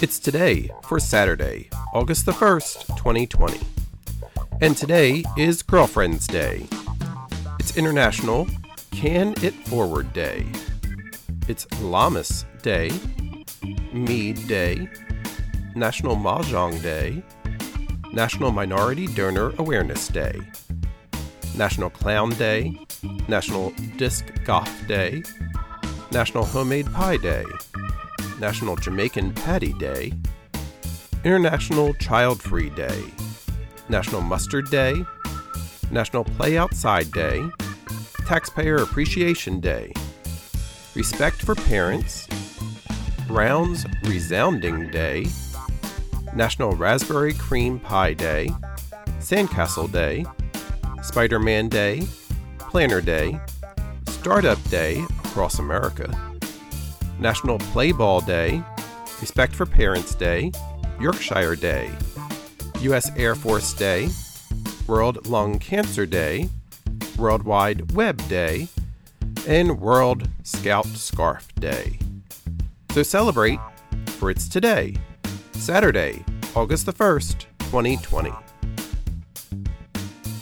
It's today for Saturday, August the 1st, 2020. And today is Girlfriend's Day. It's International Can It Forward Day. It's Lammas Day, Mead Day, National Mahjong Day, National Minority Donor Awareness Day, National Clown Day, National Disc Golf Day, National Homemade Pie Day, National Jamaican Patty Day, International Child Free Day, National Mustard Day, National Play Outside Day, Taxpayer Appreciation Day, Respect for Parents, Rounds Resounding Day, National Raspberry Cream Pie Day, Sandcastle Day, Spider Man Day, Planner Day, Startup Day across America, National Play Ball Day, Respect for Parents Day, Yorkshire Day, U.S. Air Force Day, World Lung Cancer Day, World Wide Web Day, and World Scout Scarf Day. So celebrate, for it's today, Saturday, August the 1st, 2020.